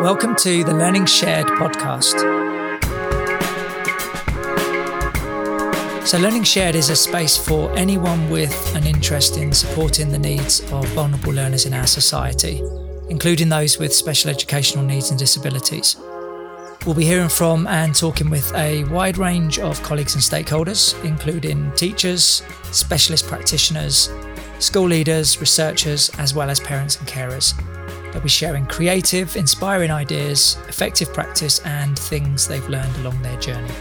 Welcome to the Learning Shared podcast. So, Learning Shared is a space for anyone with an interest in supporting the needs of vulnerable learners in our society, including those with special educational needs and disabilities. We'll be hearing from and talking with a wide range of colleagues and stakeholders, including teachers, specialist practitioners, school leaders, researchers, as well as parents and carers. They'll be sharing creative, inspiring ideas, effective practice, and things they've learned along their journey.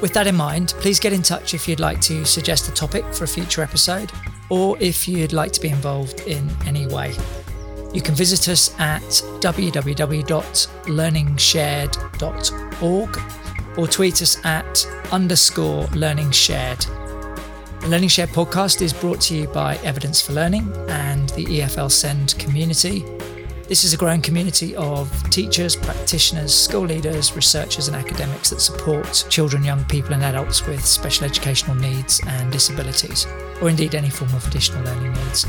With that in mind, please get in touch if you'd like to suggest a topic for a future episode, or if you'd like to be involved in any way. You can visit us at www.learningshared.org or tweet us at underscore learning shared. The Learning Shared podcast is brought to you by Evidence for Learning and the EFL Send community. This is a growing community of teachers, practitioners, school leaders, researchers, and academics that support children, young people, and adults with special educational needs and disabilities, or indeed any form of additional learning needs.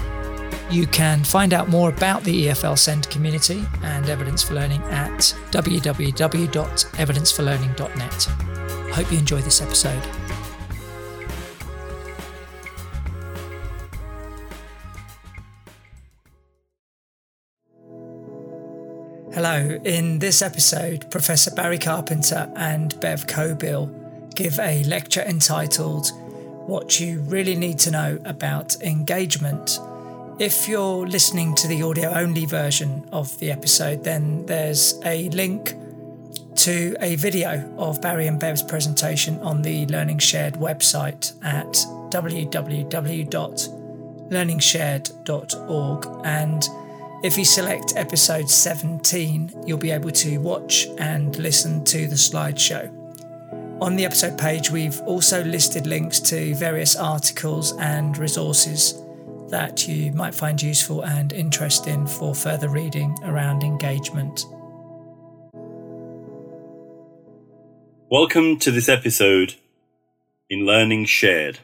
You can find out more about the EFL Send community and Evidence for Learning at www.evidenceforlearning.net. I hope you enjoy this episode. Hello, in this episode, Professor Barry Carpenter and Bev Cockbill give a lecture entitled What You Really Need to Know About Engagement. If you're listening to the audio only version of the episode, then there's a link to a video of Barry and Bev's presentation on the Learning Shared website at www.learningshared.org and if you select episode 17, you'll be able to watch and listen to the slideshow. On the episode page, we've also listed links to various articles and resources that you might find useful and interesting for further reading around engagement. Welcome to this episode in Learning Shared,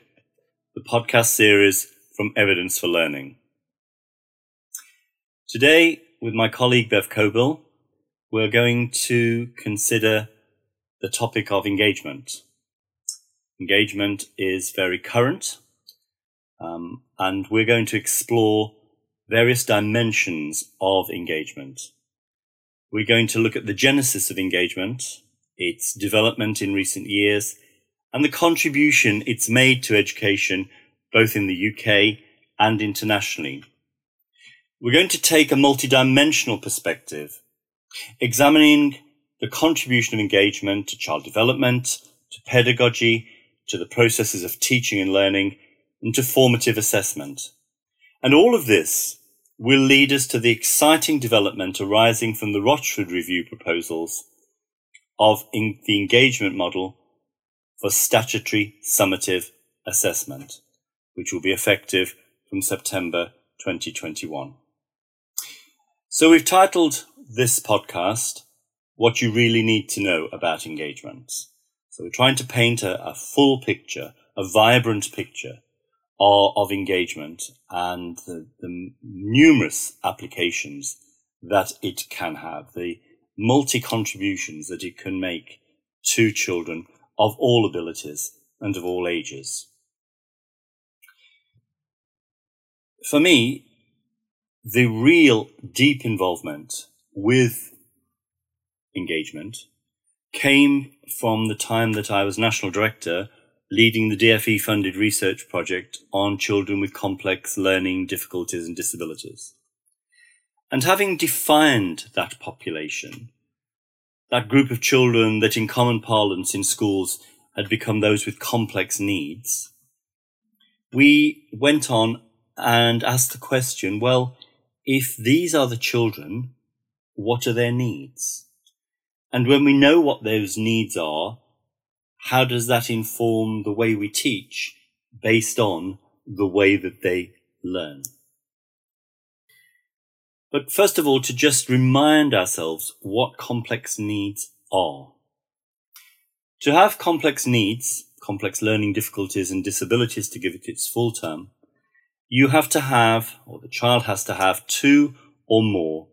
the podcast series from Evidence for Learning. Today, with my colleague Bev Cockbill, we're going to consider the topic of engagement. Engagement is very current, um, and we're going to explore various dimensions of engagement. We're going to look at the genesis of engagement, its development in recent years, and the contribution it's made to education both in the UK and internationally. We're going to take a multidimensional perspective, examining the contribution of engagement to child development, to pedagogy, to the processes of teaching and learning, and to formative assessment. And all of this will lead us to the exciting development arising from the Rochford Review proposals of the engagement model for statutory summative assessment, which will be effective from September 2021. So we've titled this podcast, What You Really Need to Know About Engagements. So we're trying to paint a, a full picture, a vibrant picture of, of engagement and the, the numerous applications that it can have, the multi contributions that it can make to children of all abilities and of all ages. For me, the real deep involvement with engagement came from the time that I was national director leading the DFE funded research project on children with complex learning difficulties and disabilities. And having defined that population, that group of children that in common parlance in schools had become those with complex needs, we went on and asked the question, well, if these are the children, what are their needs? And when we know what those needs are, how does that inform the way we teach based on the way that they learn? But first of all, to just remind ourselves what complex needs are. To have complex needs, complex learning difficulties and disabilities to give it its full term, you have to have, or the child has to have two or more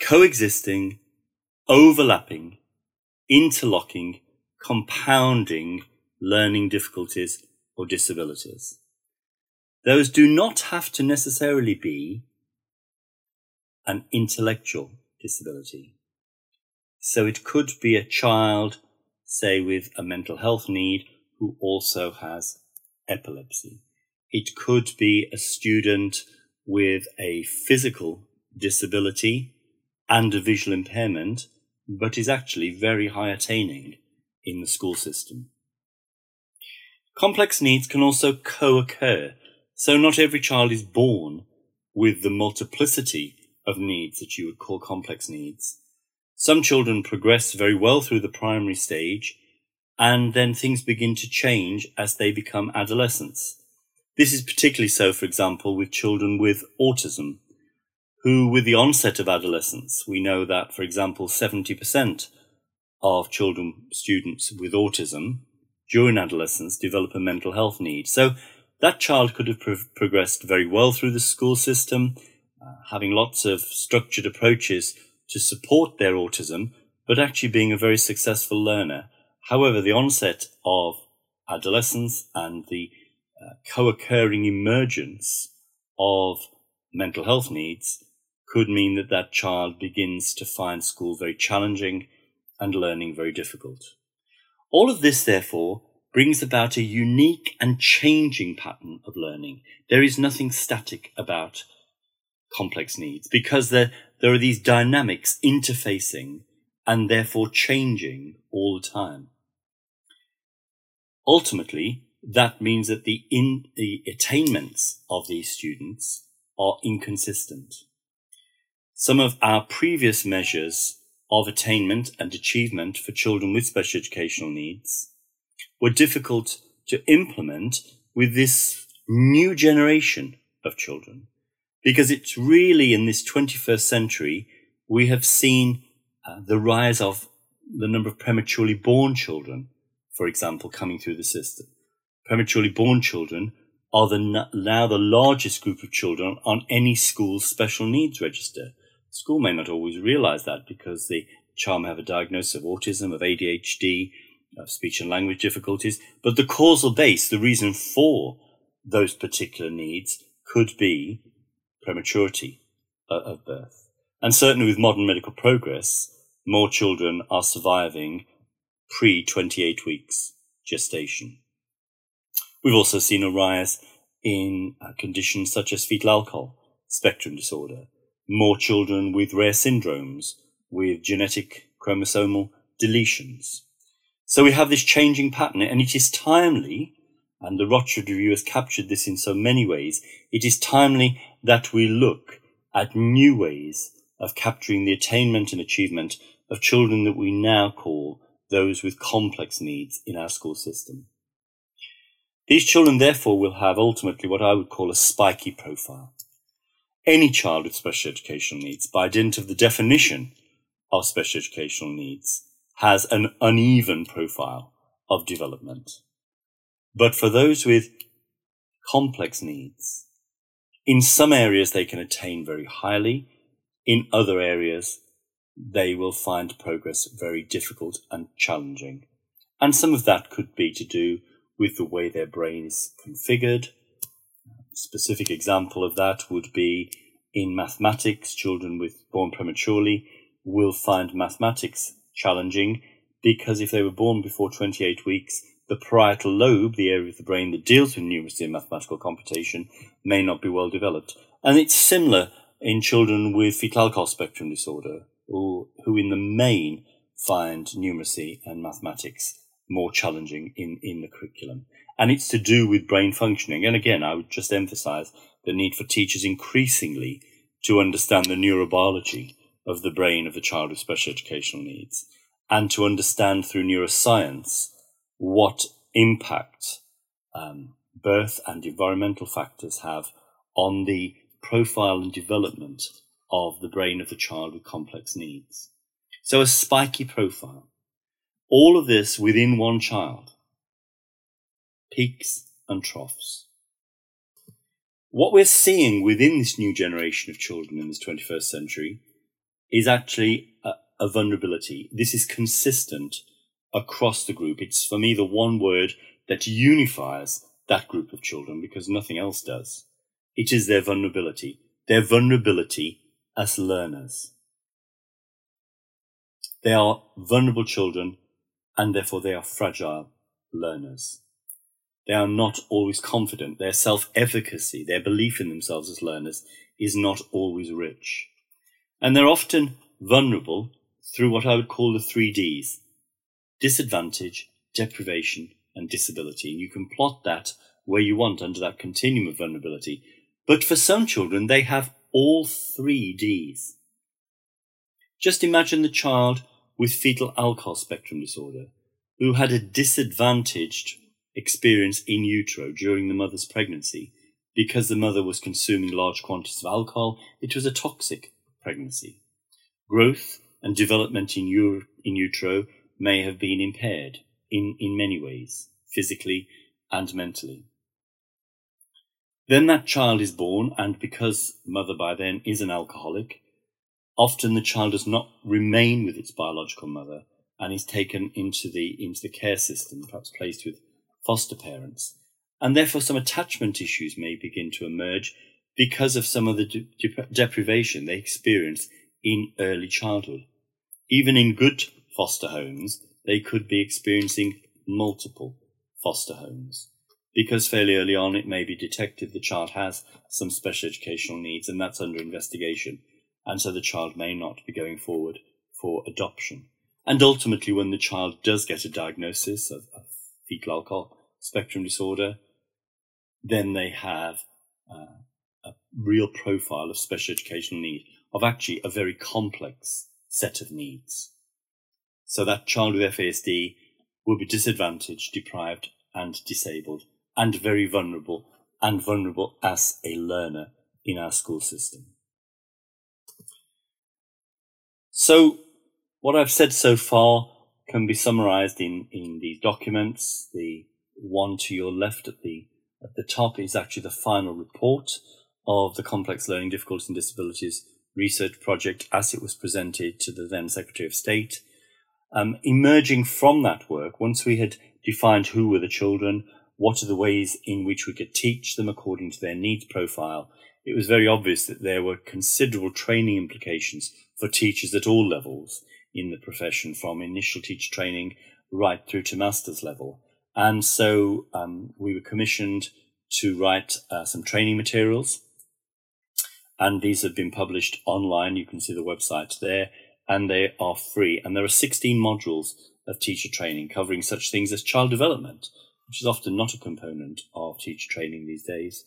coexisting overlapping, interlocking, compounding learning difficulties or disabilities. Those do not have to necessarily be an intellectual disability. So it could be a child, say, with a mental health need who also has epilepsy. It could be a student with a physical disability and a visual impairment, but is actually very high attaining in the school system. Complex needs can also co-occur, so not every child is born with the multiplicity of needs that you would call complex needs. Some children progress very well through the primary stage, and then things begin to change as they become adolescents. This is particularly so, for example, with children with autism, who, with the onset of adolescence, we know that, for example, 70% of children, students with autism during adolescence develop a mental health need. So that child could have pro- progressed very well through the school system, uh, having lots of structured approaches to support their autism, but actually being a very successful learner. However, the onset of adolescence and the uh, co-occurring emergence of mental health needs could mean that that child begins to find school very challenging and learning very difficult. All of this, therefore, brings about a unique and changing pattern of learning. There is nothing static about complex needs because there, there are these dynamics interfacing and therefore changing all the time. Ultimately, that means that the, in, the attainments of these students are inconsistent. Some of our previous measures of attainment and achievement for children with special educational needs were difficult to implement with this new generation of children. Because it's really in this 21st century, we have seen uh, the rise of the number of prematurely born children, for example, coming through the system. Prematurely born children are the, now the largest group of children on any school's special needs register. School may not always realize that because the child may have a diagnosis of autism, of ADHD, of speech and language difficulties, but the causal base, the reason for those particular needs could be prematurity uh, of birth. And certainly with modern medical progress, more children are surviving pre 28 weeks gestation. We've also seen a rise in uh, conditions such as fetal alcohol spectrum disorder, more children with rare syndromes, with genetic chromosomal deletions. So we have this changing pattern, and it is timely, and the Rochford Review has captured this in so many ways, it is timely that we look at new ways of capturing the attainment and achievement of children that we now call those with complex needs in our school system. These children, therefore, will have ultimately what I would call a spiky profile any child with special educational needs, by dint of the definition of special educational needs, has an uneven profile of development. But for those with complex needs, in some areas they can attain very highly, in other areas they will find progress very difficult and challenging. And some of that could be to do with the way their brain is configured, A specific example of that would be in mathematics, children with born prematurely will find mathematics challenging because if they were born before 28 weeks, the parietal lobe, the area of the brain that deals with numeracy and mathematical computation, may not be well developed. And it's similar in children with fetal alcohol spectrum disorder, or who in the main find numeracy and mathematics more challenging in, in the curriculum and it's to do with brain functioning. And again, I would just emphasize the need for teachers increasingly to understand the neurobiology of the brain of the child with special educational needs and to understand through neuroscience what impact um, birth and environmental factors have on the profile and development of the brain of the child with complex needs. So a spiky profile. All of this within one child peaks and troughs. What we're seeing within this new generation of children in this 21st century is actually a, a vulnerability. This is consistent across the group. It's for me the one word that unifies that group of children because nothing else does. It is their vulnerability, their vulnerability as learners. They are vulnerable children and therefore they are fragile learners. They are not always confident. Their self-efficacy, their belief in themselves as learners is not always rich. And they're often vulnerable through what I would call the three Ds disadvantage, deprivation, and disability. And you can plot that where you want under that continuum of vulnerability. But for some children, they have all three Ds. Just imagine the child with fetal alcohol spectrum disorder who had a disadvantaged experience in utero during the mother's pregnancy because the mother was consuming large quantities of alcohol. It was a toxic pregnancy. Growth and development in, in utero may have been impaired in, in many ways, physically and mentally. Then that child is born, and because mother by then is an alcoholic, often the child does not remain with its biological mother and is taken into the into the care system, perhaps placed with foster parents, and therefore some attachment issues may begin to emerge because of some of the de- deprivation they experience in early childhood. Even in good foster homes, they could be experiencing multiple foster homes because fairly early on it may be detected the child has some special educational needs and that's under investigation. And so the child may not be going forward for adoption. And ultimately, when the child does get a diagnosis of, of fetal alcohol spectrum disorder, then they have uh, a real profile of special educational need, of actually a very complex set of needs. So that child with FASD will be disadvantaged, deprived, and disabled, and very vulnerable, and vulnerable as a learner in our school system. So, what I've said so far can be summarized in, in these documents. The one to your left at the at the top is actually the final report of the Complex Learning Difficulties and Disabilities Research Project as it was presented to the then Secretary of State. Um, emerging from that work, once we had defined who were the children, what are the ways in which we could teach them according to their needs profile, it was very obvious that there were considerable training implications for teachers at all levels in the profession, from initial teacher training right through to master's level. And so um, we were commissioned to write uh, some training materials. And these have been published online. You can see the website there, and they are free. And there are 16 modules of teacher training covering such things as child development, which is often not a component of teacher training these days,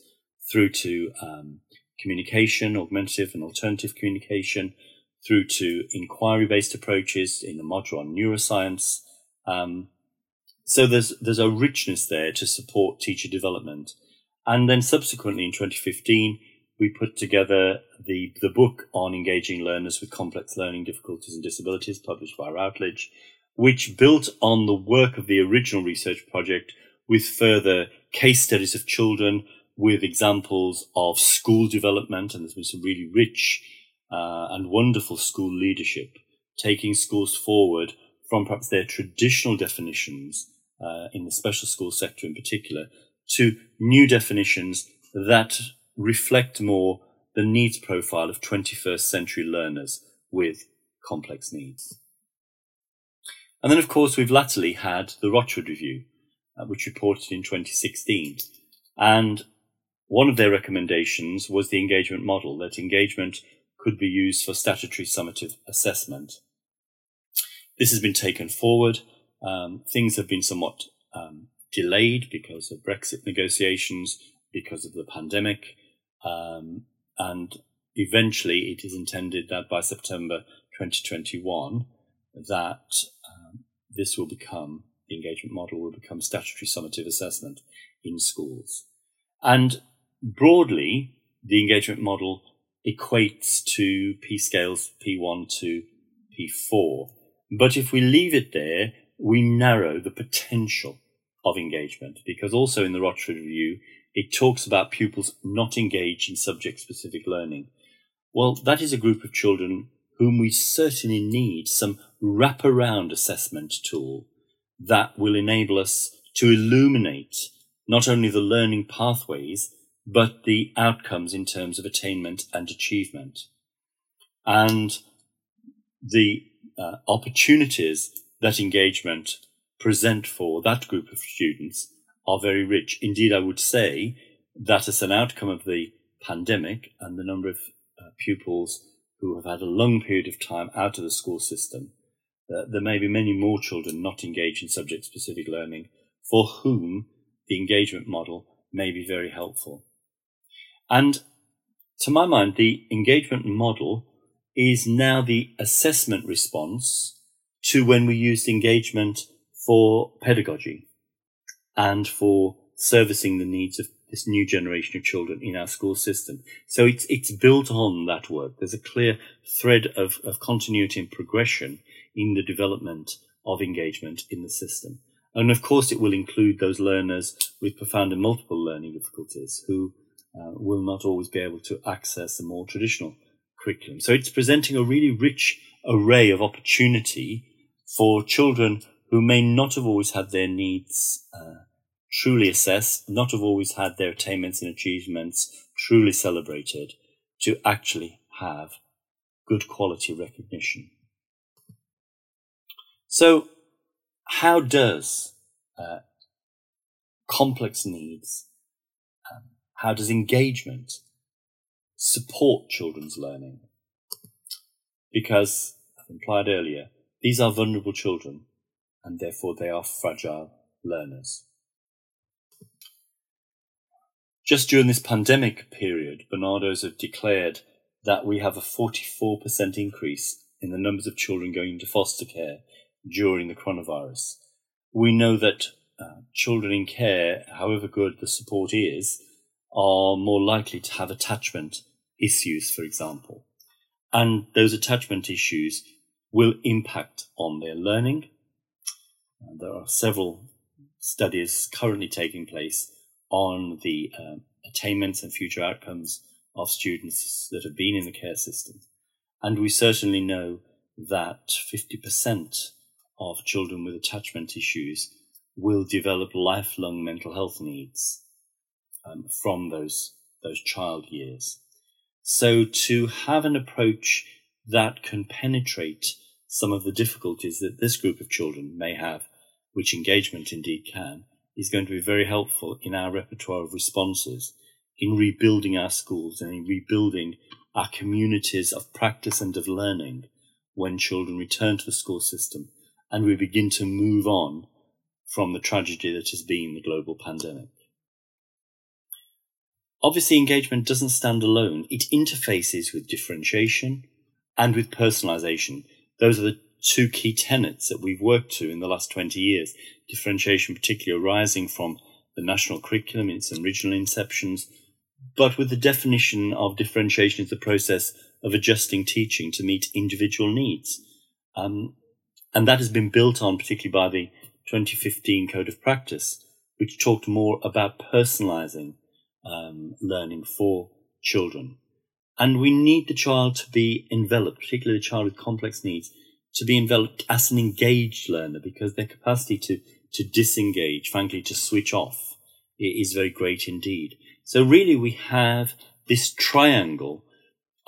through to um, communication, augmentative and alternative communication, through to inquiry based approaches in the module on neuroscience. Um, so there's there's a richness there to support teacher development. And then subsequently in 2015, we put together the, the book on engaging learners with complex learning difficulties and disabilities, published by Routledge, which built on the work of the original research project with further case studies of children with examples of school development. And there's been some really rich uh, and wonderful school leadership taking schools forward from perhaps their traditional definitions uh, in the special school sector in particular to new definitions that reflect more the needs profile of 21st century learners with complex needs. And then, of course, we've latterly had the Rochford Review, uh, which reported in 2016. And one of their recommendations was the engagement model, that engagement could be used for statutory summative assessment. This has been taken forward. Um, things have been somewhat um, delayed because of Brexit negotiations, because of the pandemic, um, and eventually it is intended that by September 2021 that um, this will become the engagement model will become statutory summative assessment in schools. And broadly, the engagement model equates to P scales P1 to P4. But if we leave it there, we narrow the potential of engagement because also in the Rochford Review, it talks about pupils not engaged in subject specific learning. Well, that is a group of children whom we certainly need some wraparound assessment tool that will enable us to illuminate not only the learning pathways, but the outcomes in terms of attainment and achievement. And the uh, opportunities that engagement present for that group of students are very rich. Indeed, I would say that as an outcome of the pandemic and the number of uh, pupils who have had a long period of time out of the school system, uh, there may be many more children not engaged in subject specific learning for whom the engagement model may be very helpful. And to my mind, the engagement model is now the assessment response to when we used engagement for pedagogy and for servicing the needs of this new generation of children in our school system. So it's, it's built on that work. There's a clear thread of, of continuity and progression in the development of engagement in the system. And of course, it will include those learners with profound and multiple learning difficulties who uh, will not always be able to access the more traditional curriculum. So it's presenting a really rich array of opportunity for children who may not have always had their needs uh, truly assessed, not have always had their attainments and achievements truly celebrated, to actually have good quality recognition. So, how does uh, complex needs, how does engagement support children's learning? Because, as implied earlier, these are vulnerable children and therefore they are fragile learners. Just during this pandemic period, Barnardo's have declared that we have a 44% increase in the numbers of children going into foster care during the coronavirus. We know that uh, children in care, however good the support is, are more likely to have attachment issues, for example. And those attachment issues will impact on their learning. Uh, there are several studies currently taking place on the um, attainments and future outcomes of students that have been in the care system. And we certainly know that 50% of children with attachment issues will develop lifelong mental health needs um, from those, those child years. So to have an approach that can penetrate some of the difficulties that this group of children may have, which engagement indeed can, is going to be very helpful in our repertoire of responses, in rebuilding our schools and in rebuilding our communities of practice and of learning when children return to the school system and we begin to move on from the tragedy that has been the global pandemic. Obviously, engagement doesn't stand alone. It interfaces with differentiation and with personalization. Those are the two key tenets that we've worked to in the last 20 years. Differentiation, particularly arising from the national curriculum in its original inceptions, but with the definition of differentiation as the process of adjusting teaching to meet individual needs. Um, and that has been built on, particularly by the 2015 Code of Practice, which talked more about personalizing um, learning for children. And we need the child to be enveloped, particularly the child with complex needs, to be enveloped as an engaged learner because their capacity to, to disengage, frankly, to switch off is very great indeed. So really we have this triangle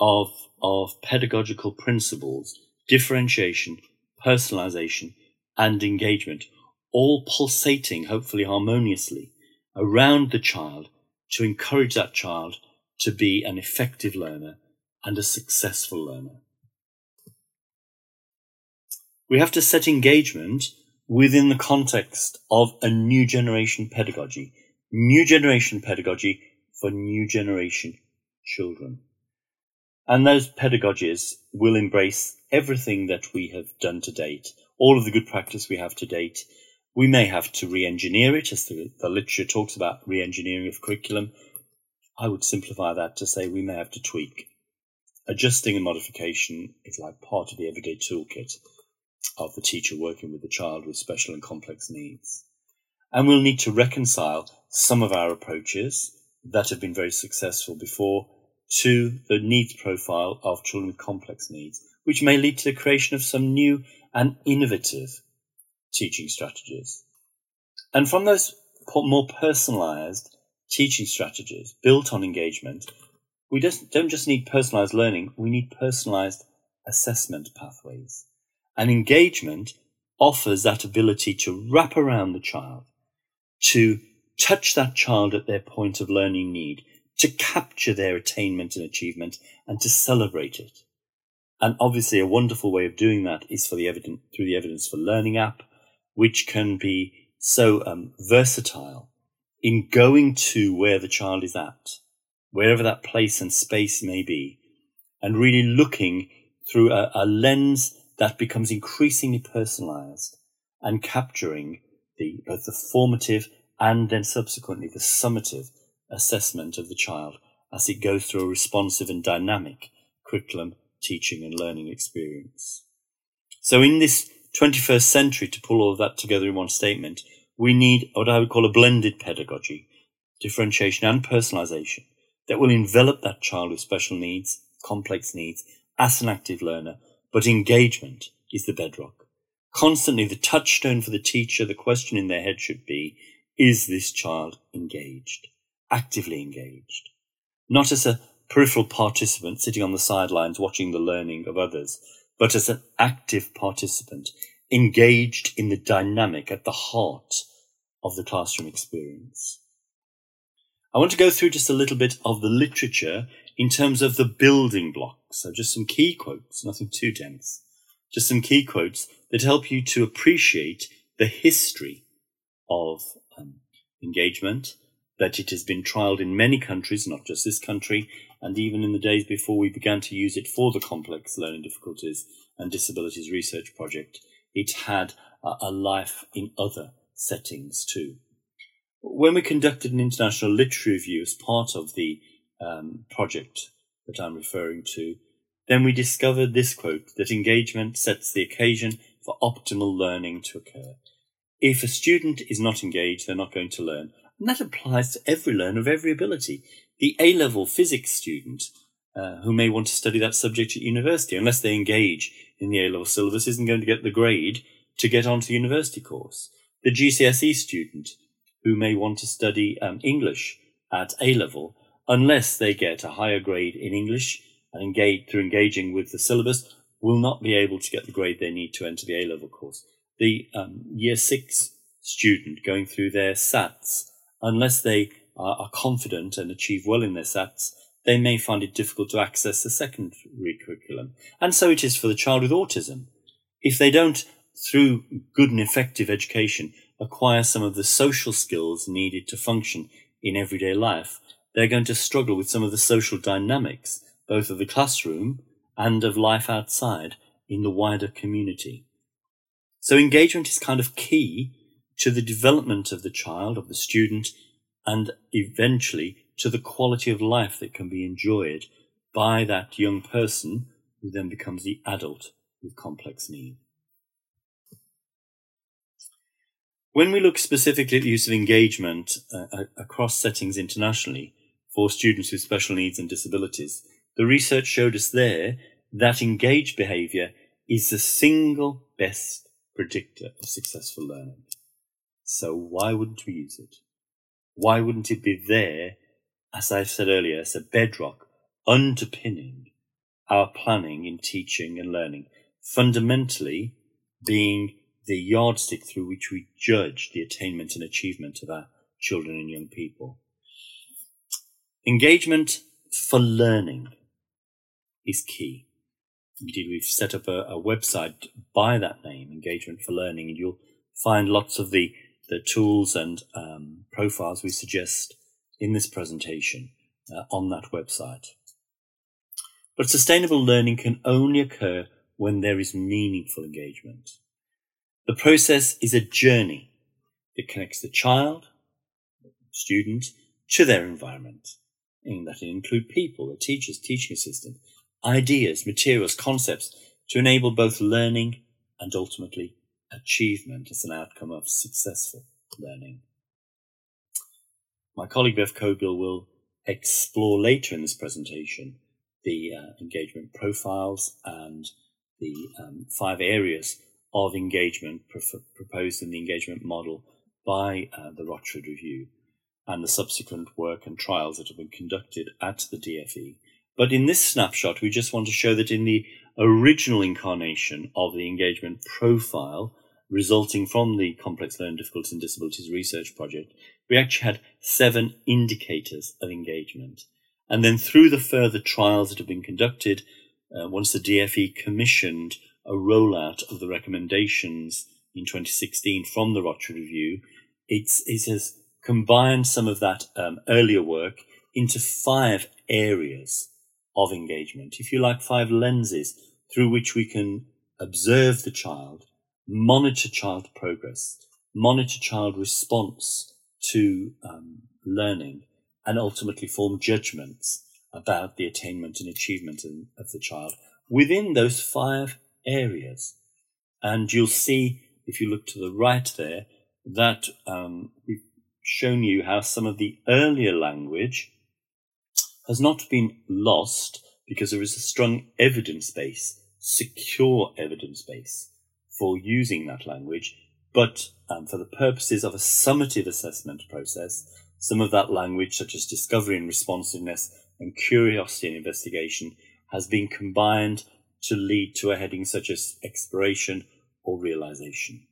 of, of pedagogical principles, differentiation, personalization, and engagement, all pulsating, hopefully harmoniously, around the child to encourage that child to be an effective learner and a successful learner. We have to set engagement within the context of a new generation pedagogy, new generation pedagogy for new generation children. And those pedagogies will embrace everything that we have done to date, all of the good practice we have to date. We may have to re-engineer it, as the, the literature talks about re-engineering of curriculum. I would simplify that to say we may have to tweak. Adjusting and modification is like part of the everyday toolkit of the teacher working with the child with special and complex needs. And we'll need to reconcile some of our approaches that have been very successful before to the needs profile of children with complex needs which may lead to the creation of some new and innovative teaching strategies. And from those more personalized teaching strategies built on engagement, we just don't just need personalized learning, we need personalized assessment pathways. And engagement offers that ability to wrap around the child, to touch that child at their point of learning need, to capture their attainment and achievement, and to celebrate it. And obviously, a wonderful way of doing that is for the evidence through the Evidence for Learning app, which can be so um, versatile in going to where the child is at, wherever that place and space may be, and really looking through a, a lens that becomes increasingly personalized and capturing the, both the formative and then subsequently the summative assessment of the child as it goes through a responsive and dynamic curriculum, teaching and learning experience. So in this 21st century, to pull all of that together in one statement, we need what I would call a blended pedagogy, differentiation and personalization that will envelop that child with special needs, complex needs, as an active learner, but engagement is the bedrock. Constantly the touchstone for the teacher, the question in their head should be, is this child engaged? Actively engaged? Not as a peripheral participant sitting on the sidelines watching the learning of others, but as an active participant engaged in the dynamic at the heart of the classroom experience. I want to go through just a little bit of the literature in terms of the building blocks. So just some key quotes, nothing too dense. Just some key quotes that help you to appreciate the history of um, engagement, that it has been trialed in many countries, not just this country, and even in the days before we began to use it for the complex learning difficulties and disabilities research project, it had a, life in other settings too. When we conducted an international literature review as part of the um, project that I'm referring to, then we discovered this quote that engagement sets the occasion for optimal learning to occur. If a student is not engaged, they're not going to learn. And that applies to every learner of every ability. The A level physics student uh, who may want to study that subject at university, unless they engage in the A level syllabus, isn't going to get the grade to get onto the university course. The GCSE student who may want to study um, English at A level unless they get a higher grade in English and engage through engaging with the syllabus, will not be able to get the grade they need to enter the A level course. The um, year six student going through their SATs, unless they are, are confident and achieve well in their SATs, they may find it difficult to access the secondary curriculum. And so it is for the child with autism. If they don't, through good and effective education, acquire some of the social skills needed to function in everyday life, they're going to struggle with some of the social dynamics, both of the classroom and of life outside in the wider community. So engagement is kind of key to the development of the child, of the student, and eventually to the quality of life that can be enjoyed by that young person who then becomes the adult with complex needs. When we look specifically at the use of engagement uh, across settings internationally, for students with special needs and disabilities. The research showed us there that engaged behavior is the single best predictor of successful learning. So why wouldn't we use it? Why wouldn't it be there, as I've said earlier, as a bedrock underpinning our planning in teaching and learning, fundamentally being the yardstick through which we judge the attainment and achievement of our children and young people. Engagement for learning is key. Indeed, we've set up a, a, website by that name, Engagement for Learning, and you'll find lots of the, the tools and um, profiles we suggest in this presentation uh, on that website. But sustainable learning can only occur when there is meaningful engagement. The process is a journey that connects the child, student, to their environment in that it include people, the teachers, teaching assistant, ideas, materials, concepts to enable both learning and ultimately achievement as an outcome of successful learning. My colleague Bev Cockbill will explore later in this presentation the uh, engagement profiles and the um, five areas of engagement proposed in the engagement model by uh, the Rochford Review and the subsequent work and trials that have been conducted at the DFE. But in this snapshot, we just want to show that in the original incarnation of the engagement profile resulting from the Complex Learning Difficulties and Disabilities Research Project, we actually had seven indicators of engagement. And then through the further trials that have been conducted, uh, once the DFE commissioned a rollout of the recommendations in 2016 from the Rochford Review, it's, it has combined some of that um, earlier work into five areas of engagement, if you like, five lenses through which we can observe the child, monitor child progress, monitor child response to um, learning, and ultimately form judgments about the attainment and achievement of the child within those five areas. And you'll see, if you look to the right there, that um, we've shown you how some of the earlier language has not been lost because there is a strong evidence base, secure evidence base for using that language. But um, for the purposes of a summative assessment process, some of that language, such as discovery and responsiveness and curiosity and investigation, has been combined to lead to a heading such as exploration or realization.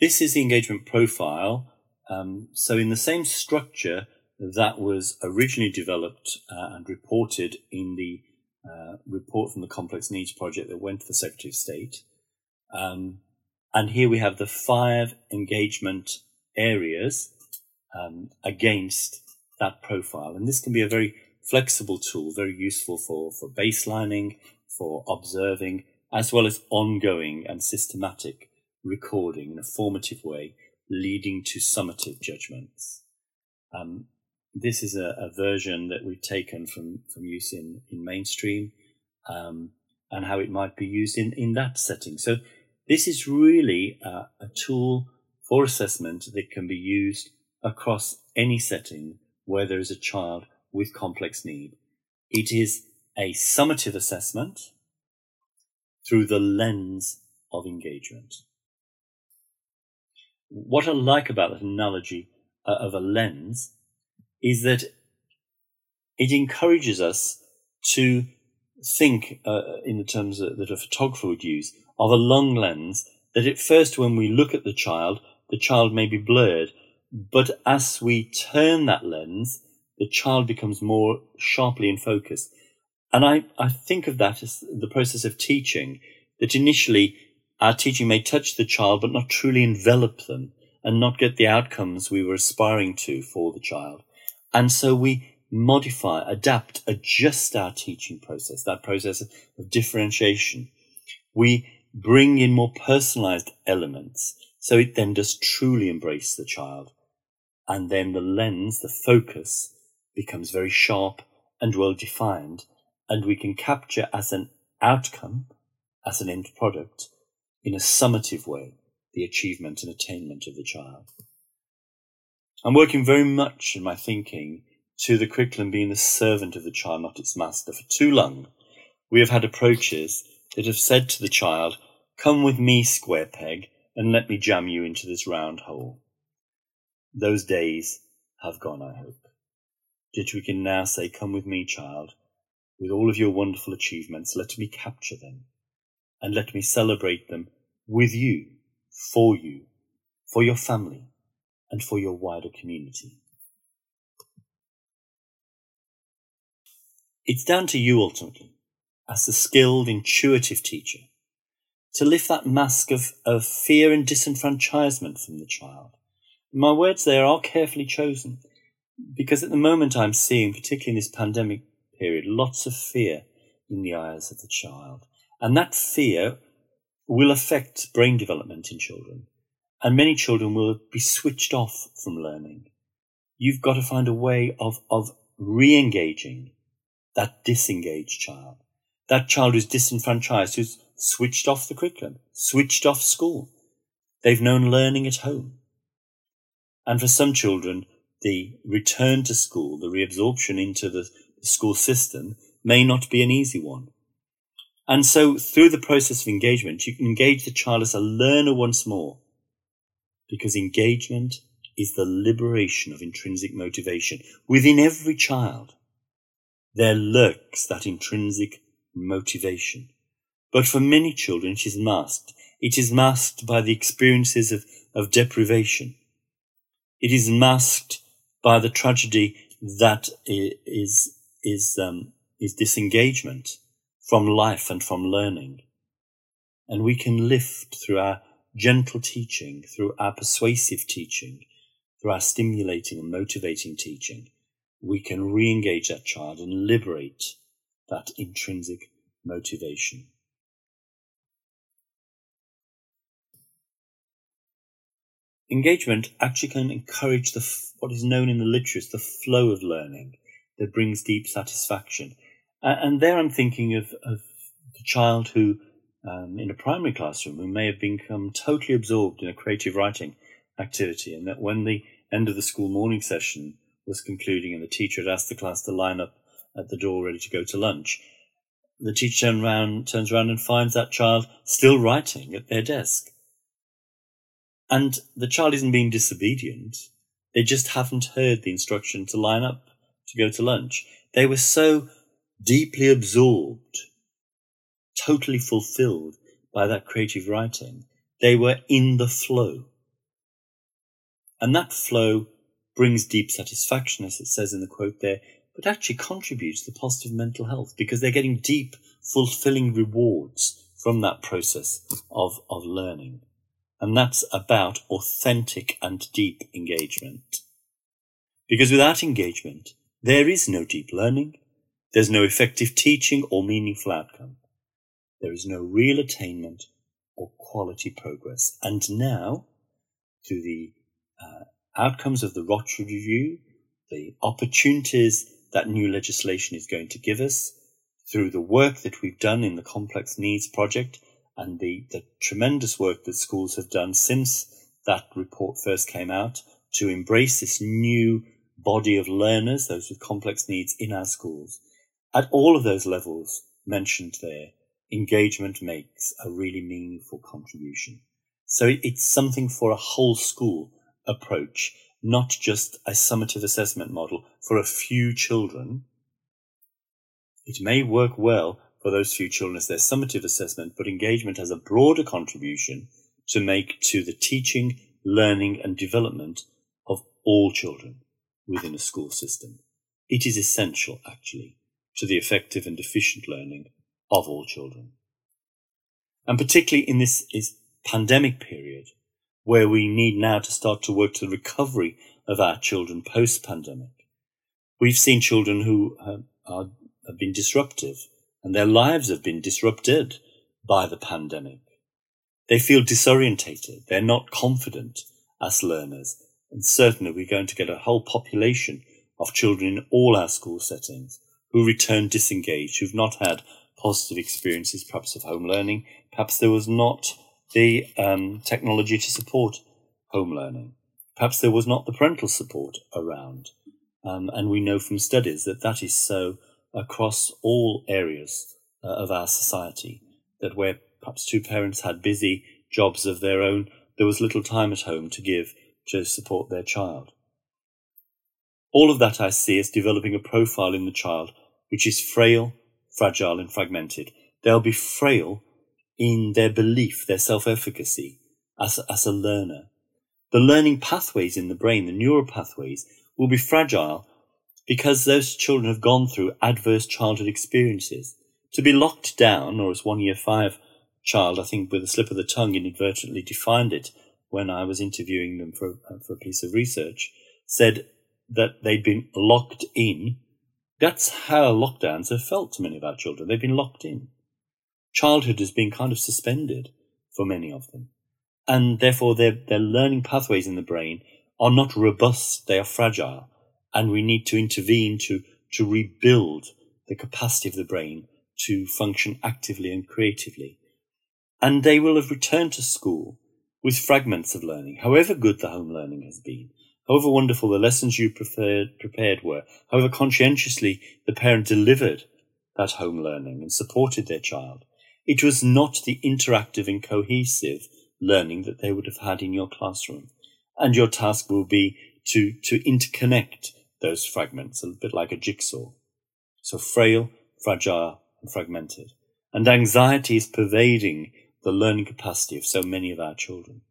This is the engagement profile. Um, so in the same structure that was originally developed uh, and reported in the uh, report from the Complex Needs Project that went to the Secretary of State. Um, and here we have the five engagement areas um, against that profile. And this can be a very flexible tool, very useful for, for baselining, for observing, as well as ongoing and systematic recording in a formative way, leading to summative judgments. Um, this is a, a, version that we've taken from, from use in, in mainstream um, and how it might be used in, in that setting. So this is really a, tool for assessment that can be used across any setting where there is a child with complex need. It is a summative assessment through the lens of engagement. What I like about that analogy uh, of a lens is that it encourages us to think uh, in the terms that, a photographer would use of a long lens that at first when we look at the child, the child may be blurred, but as we turn that lens, the child becomes more sharply in focus. And I, I think of that as the process of teaching, that initially our teaching may touch the child, but not truly envelop them and not get the outcomes we were aspiring to for the child. And so we modify, adapt, adjust our teaching process, that process of differentiation. We bring in more personalized elements so it then does truly embrace the child. And then the lens, the focus, becomes very sharp and well defined, and we can capture as an outcome, as an end product, in a summative way, the achievement and attainment of the child. I'm working very much in my thinking to the curriculum being the servant of the child, not its master. For too long, we have had approaches that have said to the child, Come with me, square peg, and let me jam you into this round hole. Those days have gone, I hope. Yet we can now say, Come with me, child, with all of your wonderful achievements, let me capture them, and let me celebrate them with you, for you, for your family, and for your wider community. It's down to you ultimately, as the skilled, intuitive teacher, to lift that mask of, of fear and disenfranchisement from the child. My words there are carefully chosen because at the moment I'm seeing, particularly in this pandemic period, lots of fear in the eyes of the child. And that fear will affect brain development in children. And many children will be switched off from learning. You've got to find a way of, of re-engaging that disengaged child. That child who's disenfranchised, who's switched off the curriculum, switched off school. They've known learning at home. And for some children, the return to school, the reabsorption into the school system may not be an easy one. And so through the process of engagement, you can engage the child as a learner once more because engagement is the liberation of intrinsic motivation. Within every child, there lurks that intrinsic motivation. But for many children, it is masked. It is masked by the experiences of, of deprivation. It is masked by the tragedy that is, is, um, is disengagement from life and from learning. And we can lift through our gentle teaching, through our persuasive teaching, through our stimulating and motivating teaching, we can re engage that child and liberate that intrinsic motivation. Engagement actually can encourage the, what is known in the literature as the flow of learning that brings deep satisfaction. and there I'm thinking of, of the child who, um, in a primary classroom, who may have become totally absorbed in a creative writing activity, and that when the end of the school morning session was concluding and the teacher had asked the class to line up at the door ready to go to lunch, the teacher turn turns around and finds that child still writing at their desk. And the child isn't being disobedient. They just haven't heard the instruction to line up to go to lunch. They were so deeply absorbed, totally fulfilled by that creative writing. They were in the flow. And that flow brings deep satisfaction, as it says in the quote there, but actually contributes to positive mental health because they're getting deep, fulfilling rewards from that process of, of learning. And that's about authentic and deep engagement. Because without engagement, there is no deep learning, there's no effective teaching or meaningful outcome. There is no real attainment or quality progress. And now, through the uh, outcomes of the Rochford Review, the opportunities that new legislation is going to give us, through the work that we've done in the Complex Needs Project and the, the tremendous work that schools have done since that report first came out to embrace this new body of learners, those with complex needs in our schools. At all of those levels mentioned there, engagement makes a really meaningful contribution. So it's something for a whole school approach, not just a summative assessment model for a few children. It may work well for those few children as their summative assessment, but engagement has a broader contribution to make to the teaching, learning, and development of all children within a school system. It is essential, actually, to the effective and efficient learning of all children. And particularly in this is pandemic period, where we need now to start to work to the recovery of our children post pandemic. We've seen children who have, have been disruptive and their lives have been disrupted by the pandemic. They feel disorientated. They're not confident as learners. And certainly we're going to get a whole population of children in all our school settings who return disengaged, who've not had positive experiences, perhaps of home learning. Perhaps there was not the um, technology to support home learning. Perhaps there was not the parental support around. Um, and we know from studies that that is so across all areas uh, of our society, that where perhaps two parents had busy jobs of their own, there was little time at home to give to support their child. All of that I see as developing a profile in the child which is frail, fragile, and fragmented. They'll be frail in their belief, their self efficacy as, as a learner. The learning pathways in the brain, the neural pathways, will be fragile because those children have gone through adverse childhood experiences. To be locked down, or as one year five child, I think with a slip of the tongue inadvertently defined it when I was interviewing them for, uh, for a piece of research, said that they'd been locked in. That's how lockdowns have felt to many of our children. They've been locked in childhood has been kind of suspended for many of them. And therefore, their, their learning pathways in the brain are not robust, they are fragile. And we need to intervene to, to rebuild the capacity of the brain to function actively and creatively. And they will have returned to school with fragments of learning, however good the home learning has been, however wonderful the lessons you prepared, prepared were, however conscientiously the parent delivered that home learning and supported their child. It was not the interactive and cohesive learning that they would have had in your classroom. And your task will be to, to interconnect those fragments, a bit like a jigsaw. So frail, fragile, and fragmented. And anxiety is pervading the learning capacity of so many of our children.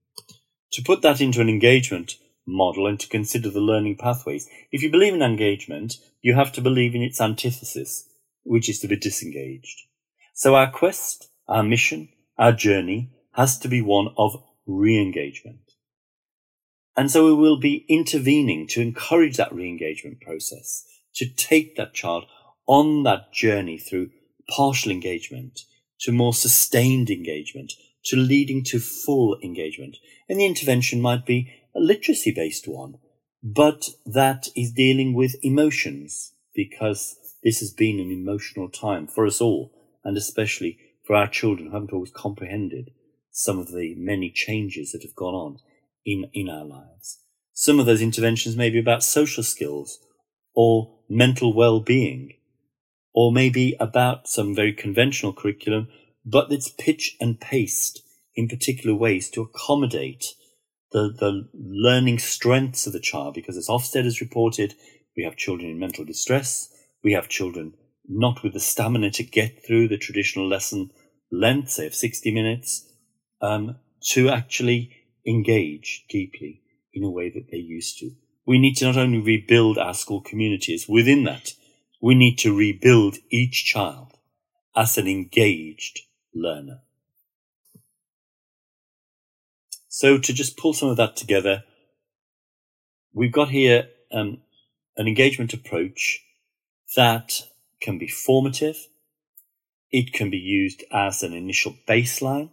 To put that into an engagement model and to consider the learning pathways, if you believe in engagement, you have to believe in its antithesis, which is to be disengaged. So our quest, our mission, our journey has to be one of re-engagement. And so we will be intervening to encourage that re-engagement process, to take that child on that journey through partial engagement to more sustained engagement to leading to full engagement. And the intervention might be a literacy based one, but that is dealing with emotions because this has been an emotional time for us all and especially for our children who haven't always comprehended some of the many changes that have gone on in, in our lives. Some of those interventions may be about social skills or mental well-being, or maybe about some very conventional curriculum, but it's pitch and paste in particular ways to accommodate the, the learning strengths of the child, because as Ofsted has reported, we have children in mental distress, we have children not with the stamina to get through the traditional lesson length, say of 60 minutes, um, to actually engage deeply in a way that they're used to. We need to not only rebuild our school communities within that, we need to rebuild each child as an engaged learner. So to just pull some of that together, we've got here um, an engagement approach that can be formative. It can be used as an initial baseline.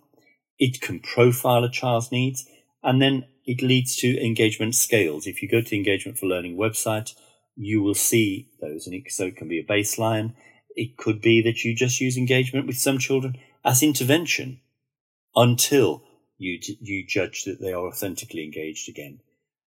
It can profile a child's needs and then it leads to engagement scales. If you go to the Engagement for Learning website, you will see those. And it, so it can be a baseline. It could be that you just use engagement with some children as intervention until you, you judge that they are authentically engaged again.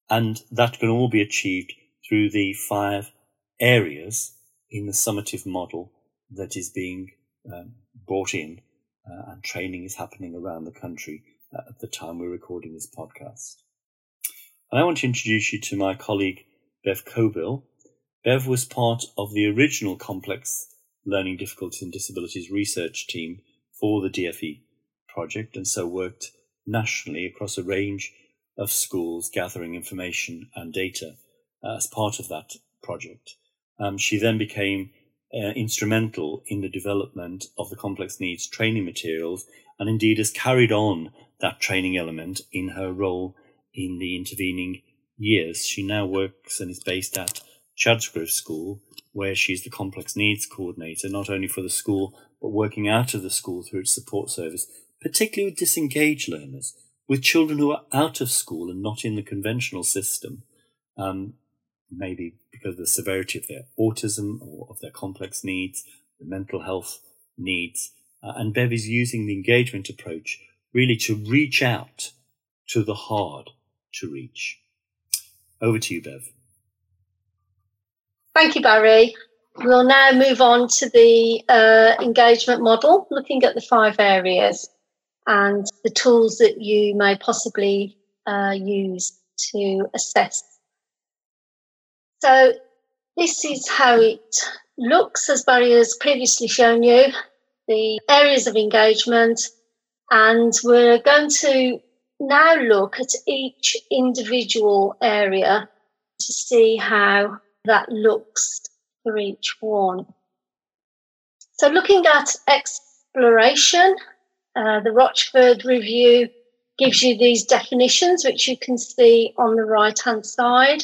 And that can all be achieved through the five areas in the summative model that is being um, brought in uh, and training is happening around the country at the time we're recording this podcast. And I want to introduce you to my colleague Bev Cockbill. Bev was part of the original complex learning difficulties and disabilities research team for the DFE project and so worked nationally across a range of schools gathering information and data uh, as part of that project. Um, she then became uh, instrumental in the development of the complex needs training materials and indeed has carried on that training element in her role in the intervening years. She now works and is based at Chadsgrove School, where she's the complex needs coordinator, not only for the school, but working out of the school through its support service, particularly with disengaged learners, with children who are out of school and not in the conventional system. Um, maybe because of the severity of their autism or of their complex needs, the mental health needs. Uh, and Bev is using the engagement approach really to reach out to the hard to reach. Over to you, Bev. Thank you, Barry. We'll now move on to the uh, engagement model, looking at the five areas and the tools that you may possibly uh, use to assess so this is how it looks, as Barry has previously shown you, the areas of engagement. And we're going to now look at each individual area to see how that looks for each one. So looking at exploration, uh, the Rochford Review gives you these definitions, which you can see on the right hand side.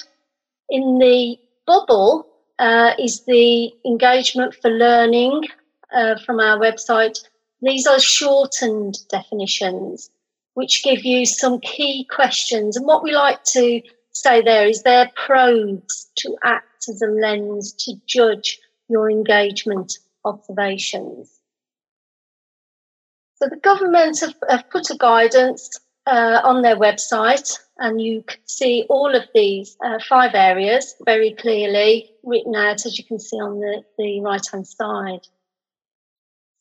In the bubble uh, is the engagement for learning uh, from our website. These are shortened definitions, which give you some key questions. And what we like to say there is they're probes to act as a lens to judge your engagement observations. So the government have, have put a guidance uh, on their website, and you can see all of these uh, five areas very clearly written out, as you can see on the, the right hand side.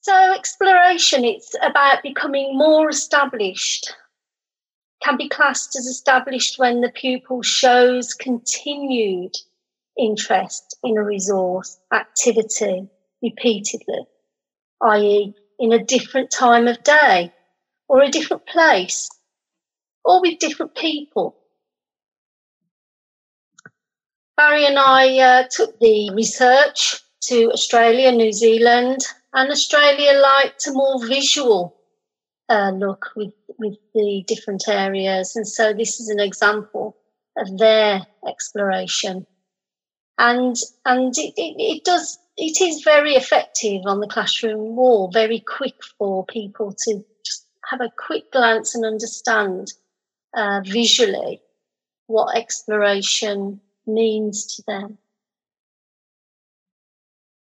So, exploration, it's about becoming more established, can be classed as established when the pupil shows continued interest in a resource, activity, repeatedly, i.e., in a different time of day or a different place or with different people. Barry and I uh, took the research to Australia, New Zealand, and Australia liked a more visual uh, look with, with the different areas. And so this is an example of their exploration. And, and it, it, it does, it is very effective on the classroom wall, very quick for people to just have a quick glance and understand uh, visually what exploration means to them.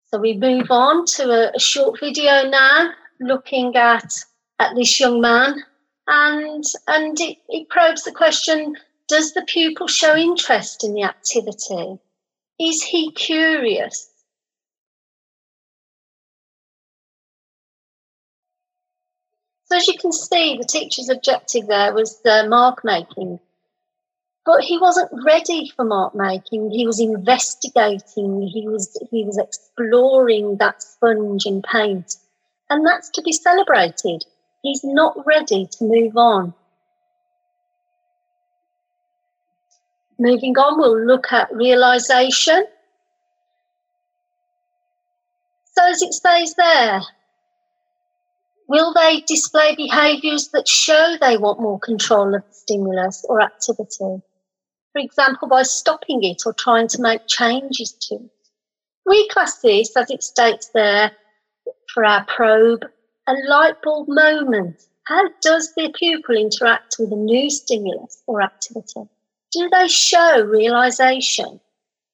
So we move on to a, a short video now looking at, at this young man and, and it, it probes the question, does the pupil show interest in the activity? Is he curious? So as you can see, the teacher's objective there was the mark making but he wasn't ready for mark making. He was investigating. He was he was exploring that sponge and paint, and that's to be celebrated. He's not ready to move on. Moving on, we'll look at realization. So, as it says there, will they display behaviours that show they want more control of the stimulus or activity? for example, by stopping it or trying to make changes to it. We class this, as it states there for our probe, a light bulb moment. How does the pupil interact with a new stimulus or activity? Do they show realization,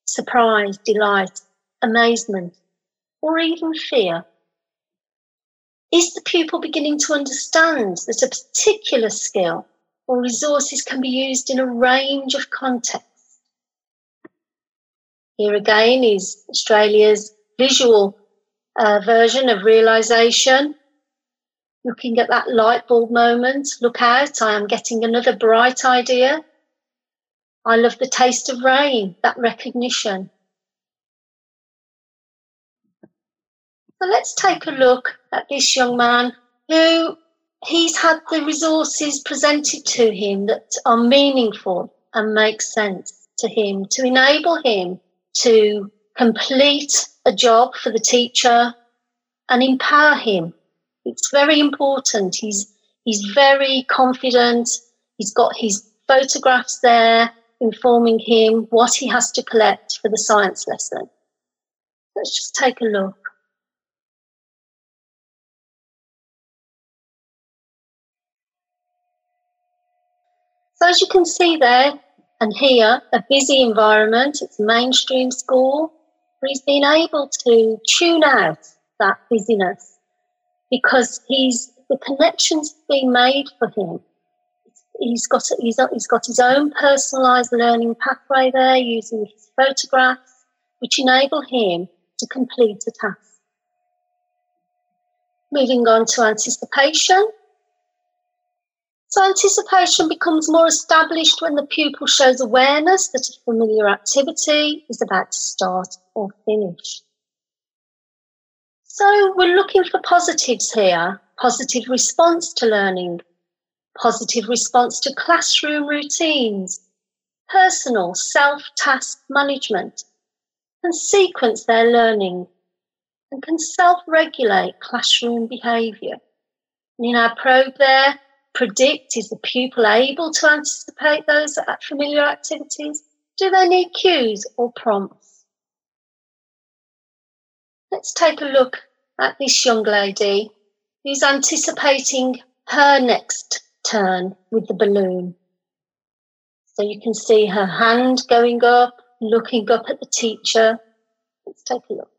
surprise, delight, amazement, or even fear? Is the pupil beginning to understand that a particular skill or resources can be used in a range of contexts. Here again is Australia's visual uh, version of realization. Looking at that light bulb moment, look out, I am getting another bright idea. I love the taste of rain, that recognition. So let's take a look at this young man who he's had the resources presented to him that are meaningful and make sense to him to enable him to complete a job for the teacher and empower him. It's very important. He's he's very confident. He's got his photographs there informing him what he has to collect for the science lesson. Let's just take a look. So as you can see there and here, a busy environment, it's a mainstream school, but he's been able to tune out that busyness because he's the connections being made for him. He's got he's, he's got his own personalised learning pathway there using his photographs, which enable him to complete a task. Moving on to anticipation. So anticipation becomes more established when the pupil shows awareness that a familiar activity is about to start or finish. So we're looking for positives here. Positive response to learning, positive response to classroom routines, personal self-task management, can sequence their learning and can self-regulate classroom behaviour. in our probe there, predict? Is the pupil able to anticipate those familiar activities? Do they need cues or prompts? Let's take a look at this young lady who's anticipating her next turn with the balloon. So you can see her hand going up, looking up at the teacher. Let's take a look.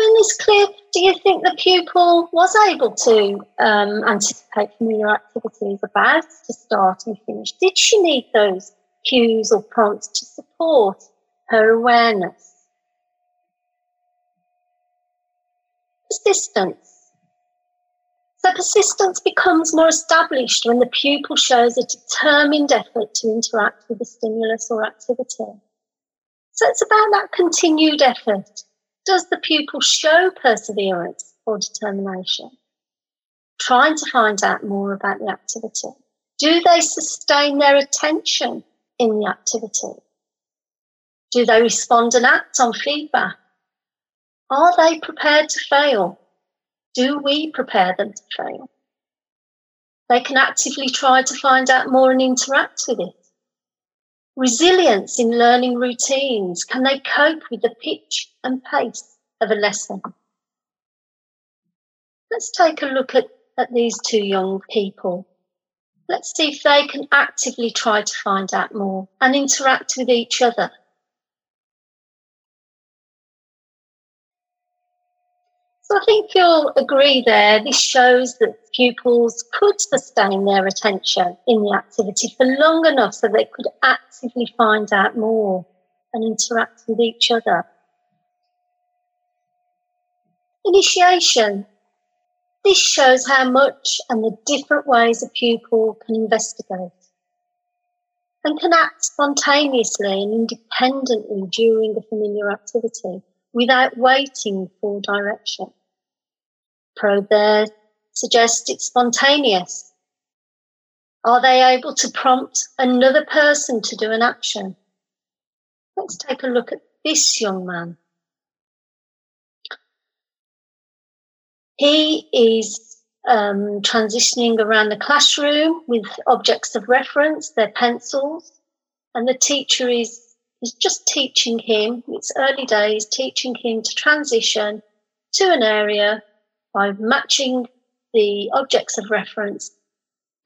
In this clip, do you think the pupil was able to um, anticipate familiar activities about to start and finish? Did she need those cues or prompts to support her awareness. Persistence. So persistence becomes more established when the pupil shows a determined effort to interact with the stimulus or activity. So it's about that continued effort. Does the pupil show perseverance or determination? Trying to find out more about the activity. Do they sustain their attention in the activity? Do they respond and act on feedback? Are they prepared to fail? Do we prepare them to fail? They can actively try to find out more and interact with it. Resilience in learning routines. Can they cope with the pitch and pace of a lesson? Let's take a look at, at these two young people. Let's see if they can actively try to find out more and interact with each other So I think you'll agree there. This shows that pupils could sustain their attention in the activity for long enough so they could actively find out more and interact with each other. Initiation. This shows how much and the different ways a pupil can investigate and can act spontaneously and independently during a familiar activity without waiting for direction probe there suggests it's spontaneous. Are they able to prompt another person to do an action? Let's take a look at this young man. He is um, transitioning around the classroom with objects of reference, their pencils, and the teacher is, is just teaching him, it's early days, teaching him to transition to an area by matching the objects of reference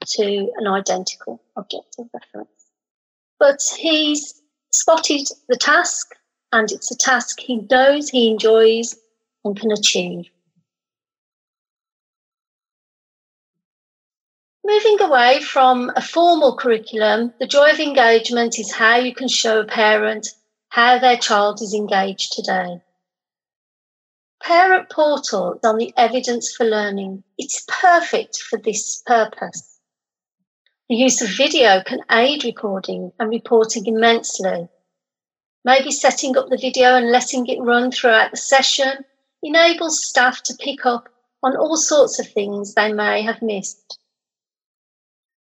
to an identical object of reference. But he's spotted the task, and it's a task he knows he enjoys and can achieve. Moving away from a formal curriculum, the joy of engagement is how you can show a parent how their child is engaged today. Parent Portal is on the Evidence for Learning. It's perfect for this purpose. The use of video can aid recording and reporting immensely. Maybe setting up the video and letting it run throughout the session enables staff to pick up on all sorts of things they may have missed.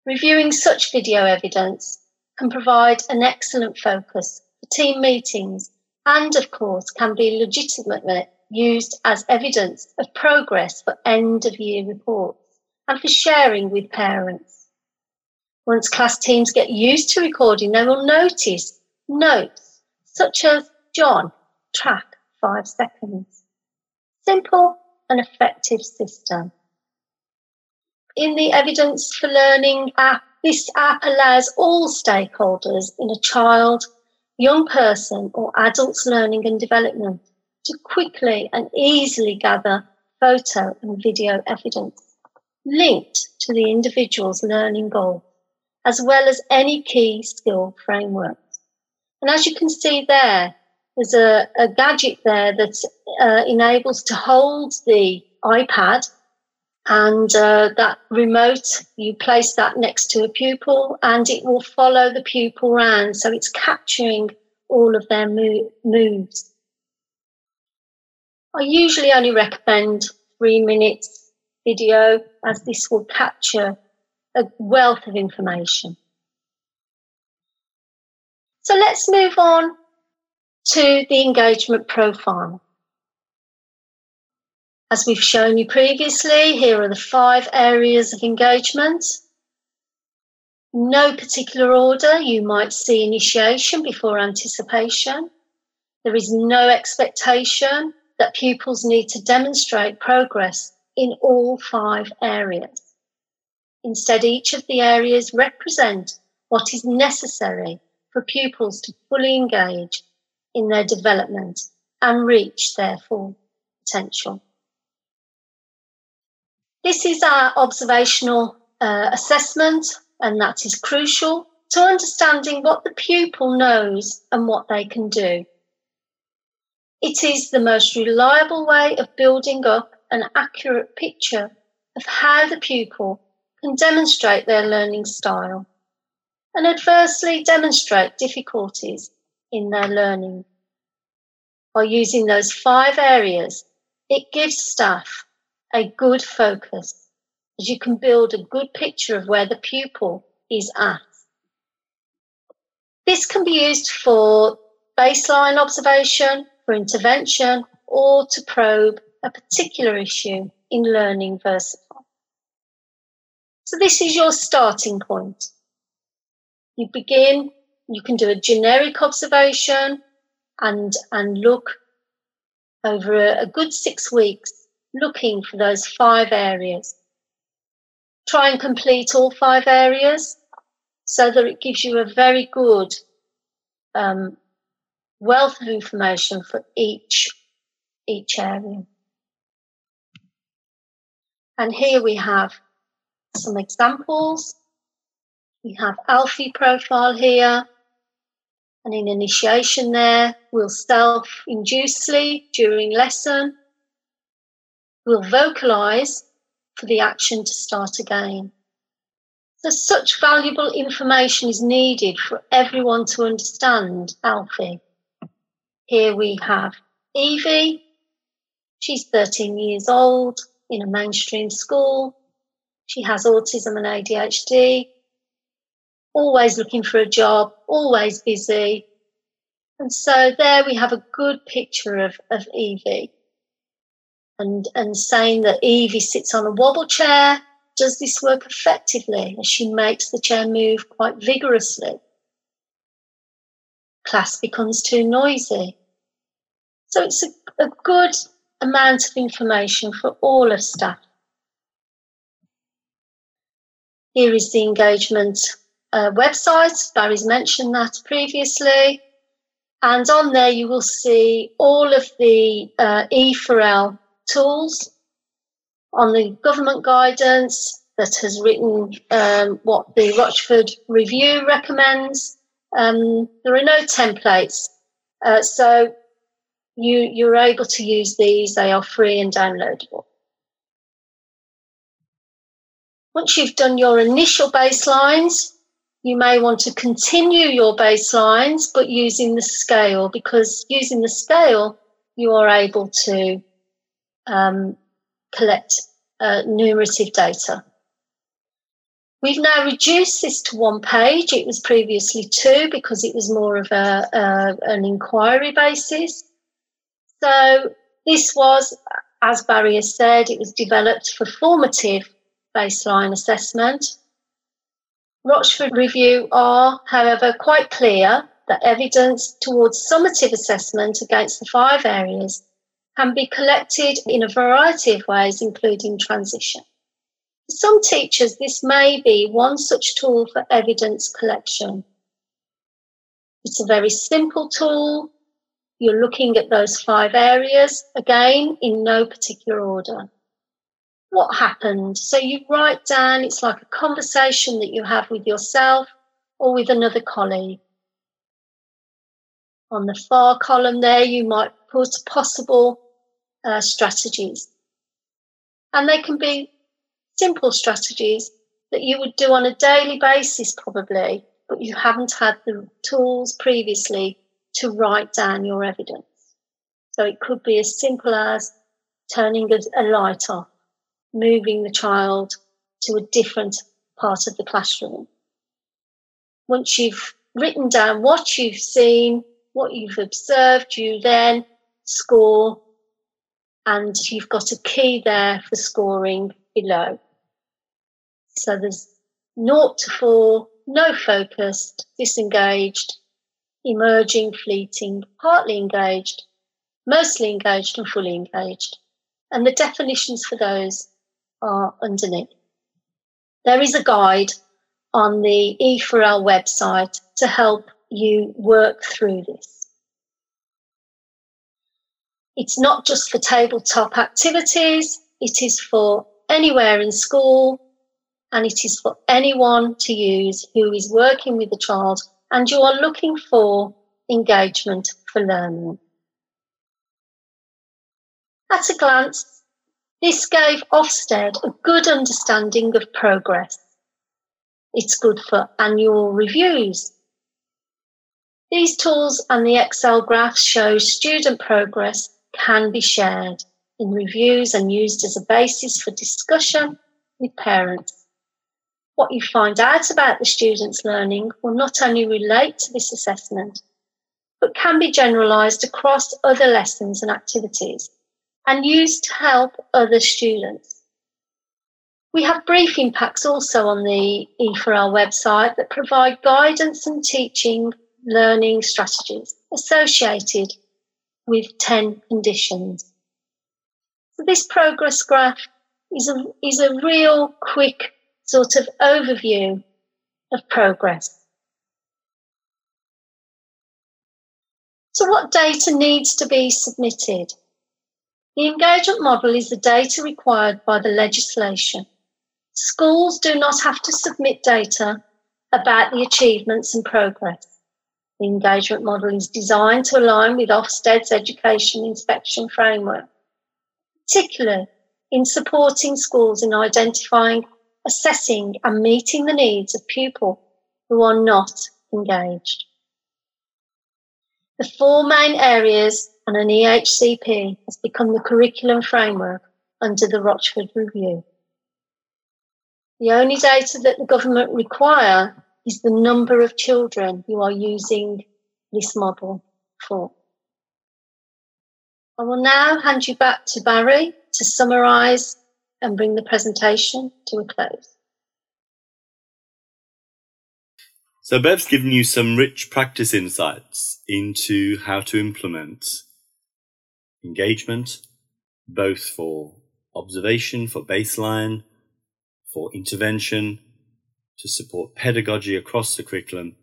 Reviewing such video evidence can provide an excellent focus for team meetings and, of course, can be legitimately used as evidence of progress for end of year reports and for sharing with parents. Once class teams get used to recording, they will notice notes such as John, track five seconds. Simple and effective system. In the Evidence for Learning app, this app allows all stakeholders in a child, young person, or adult's learning and development to quickly and easily gather photo and video evidence linked to the individual's learning goal, as well as any key skill frameworks. And as you can see there, there's a, a gadget there that uh, enables to hold the iPad and uh, that remote, you place that next to a pupil and it will follow the pupil around. So it's capturing all of their mo- moves. I usually only recommend three minutes video as this will capture a wealth of information. So let's move on to the engagement profile. As we've shown you previously, here are the five areas of engagement. No particular order, you might see initiation before anticipation. There is no expectation that pupils need to demonstrate progress in all five areas. Instead, each of the areas represent what is necessary for pupils to fully engage in their development and reach their full potential. This is our observational uh, assessment, and that is crucial to understanding what the pupil knows and what they can do It is the most reliable way of building up an accurate picture of how the pupil can demonstrate their learning style and adversely demonstrate difficulties in their learning. By using those five areas, it gives staff a good focus as you can build a good picture of where the pupil is at. This can be used for baseline observation, for intervention, or to probe a particular issue in learning Versify. So this is your starting point. You begin, you can do a generic observation and, and look over a, a good six weeks looking for those five areas. Try and complete all five areas so that it gives you a very good um, wealth of information for each each area. And here we have some examples. We have Alfie profile here, and in initiation there, we'll self-induce sleep during lesson. We'll vocalize for the action to start again. So such valuable information is needed for everyone to understand Alfie. Here we have Evie. She's 13 years old in a mainstream school. She has autism and ADHD, always looking for a job, always busy. And so there we have a good picture of, of Evie. And, and saying that Evie sits on a wobble chair, does this work effectively she makes the chair move quite vigorously? Class becomes too noisy. So it's a, a good amount of information for all of staff. Here is the engagement uh, website. Barry's mentioned that previously. And on there, you will see all of the uh, E4L tools on the government guidance that has written um, what the Rochford Review recommends. Um, there are no templates. Uh, so you, you're able to use these. They are free and downloadable. Once you've done your initial baselines, you may want to continue your baselines, but using the scale, because using the scale, you are able to um, collect uh, numerative data. We've now reduced this to one page. It was previously two because it was more of a, uh, an inquiry basis. So this was, as Barry has said, it was developed for formative baseline assessment. Rochford Review are, however, quite clear that evidence towards summative assessment against the five areas can be collected in a variety of ways, including transition. For some teachers, this may be one such tool for evidence collection. It's a very simple tool you're looking at those five areas, again, in no particular order. What happened? So you write down, it's like a conversation that you have with yourself or with another colleague. On the far column there, you might put possible uh, strategies. And they can be simple strategies that you would do on a daily basis, probably, but you haven't had the tools previously to write down your evidence. So it could be as simple as turning a, light off, moving the child to a different part of the classroom. Once you've written down what you've seen, what you've observed, you then score and you've got a key there for scoring below. So there's naught to four, no focused, disengaged, emerging, fleeting, partly engaged, mostly engaged, and fully engaged. And the definitions for those are underneath. There is a guide on the E4L website to help you work through this. It's not just for tabletop activities, it is for anywhere in school and it is for anyone to use who is working with a child and you are looking for engagement for learning. At a glance, this gave Ofsted a good understanding of progress. It's good for annual reviews. These tools and the Excel graphs show student progress can be shared in reviews and used as a basis for discussion with parents. What you find out about the student's learning will not only relate to this assessment, but can be generalised across other lessons and activities and used to help other students. We have briefing packs also on the E4L website that provide guidance and teaching learning strategies associated with 10 conditions. So this progress graph is a, is a real quick sort of overview of progress. So what data needs to be submitted? The engagement model is the data required by the legislation. Schools do not have to submit data about the achievements and progress. The engagement model is designed to align with Ofsted's education inspection framework, particularly in supporting schools in identifying, assessing, and meeting the needs of pupils who are not engaged. The four main areas and an EHCP has become the curriculum framework under the Rochford Review. The only data that the government require is the number of children you are using this model for. I will now hand you back to Barry to summarise and bring the presentation to a close. So Bev's given you some rich practice insights into how to implement engagement, both for observation, for baseline, for intervention, to support pedagogy across the curriculum,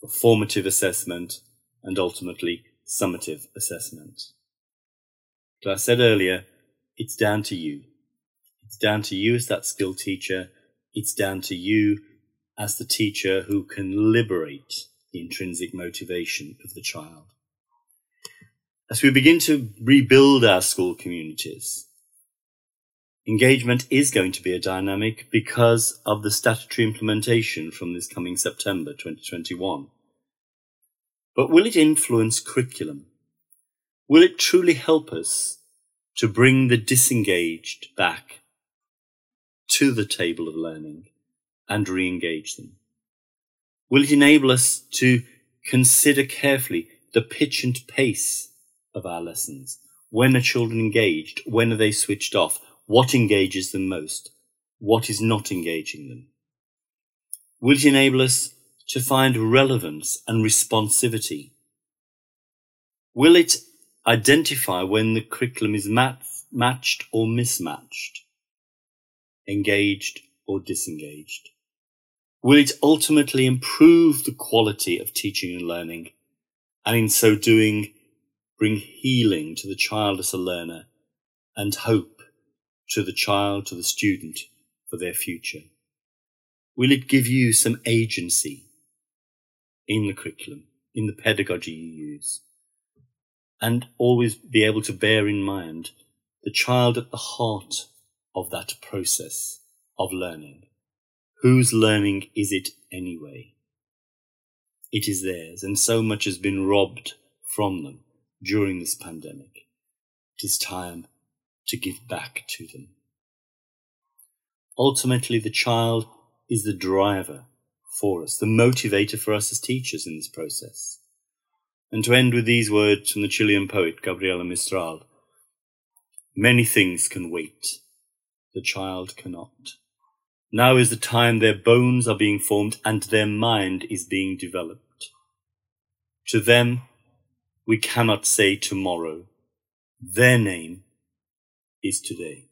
for formative assessment, and ultimately summative assessment. As I said earlier, it's down to you. It's down to you as that skilled teacher. It's down to you as the teacher who can liberate the intrinsic motivation of the child. As we begin to rebuild our school communities, engagement is going to be a dynamic because of the statutory implementation from this coming September 2021. But will it influence curriculum? Will it truly help us to bring the disengaged back to the table of learning and re-engage them? Will it enable us to consider carefully the pitch and pace of our lessons? When are children engaged? When are they switched off? What engages them most? What is not engaging them? Will it enable us to find relevance and responsivity? Will it identify when the curriculum is mat- matched or mismatched? Engaged or disengaged? Will it ultimately improve the quality of teaching and learning, and in so doing, bring healing to the child as a learner and hope to the child, to the student for their future? Will it give you some agency in the curriculum, in the pedagogy you use? And always be able to bear in mind the child at the heart of that process of learning Whose learning is it anyway? It is theirs, and so much has been robbed from them during this pandemic. It is time to give back to them. Ultimately, the child is the driver for us, the motivator for us as teachers in this process. And to end with these words from the Chilean poet Gabriela Mistral Many things can wait, the child cannot. Now is the time their bones are being formed and their mind is being developed. To them, we cannot say tomorrow. Their name is today.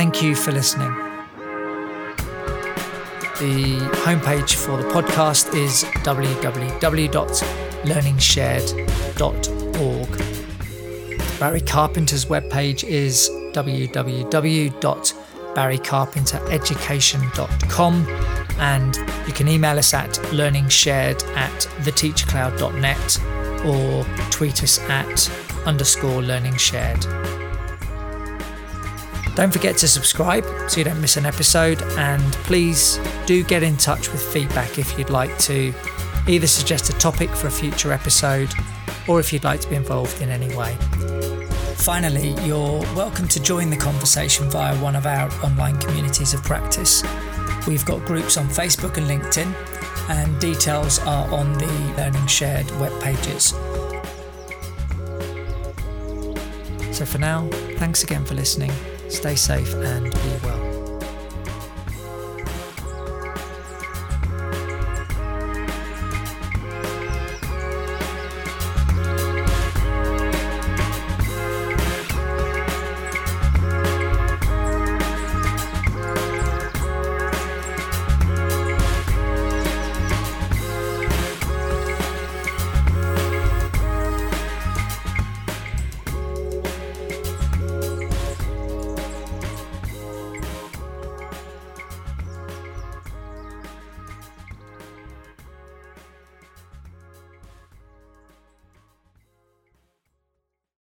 Thank you for listening. The homepage for the podcast is www.learningshared.org. Barry Carpenter's webpage is www.barrycarpentereducation.com and you can email us at learningshared at theteachcloud.net or tweet us at underscore learningshared. Don't forget to subscribe so you don't miss an episode, and please do get in touch with feedback if you'd like to either suggest a topic for a future episode or if you'd like to be involved in any way. Finally, you're welcome to join the conversation via one of our online communities of practice. We've got groups on Facebook and LinkedIn, and details are on the Learning Shared web pages. So for now, thanks again for listening. Stay safe and.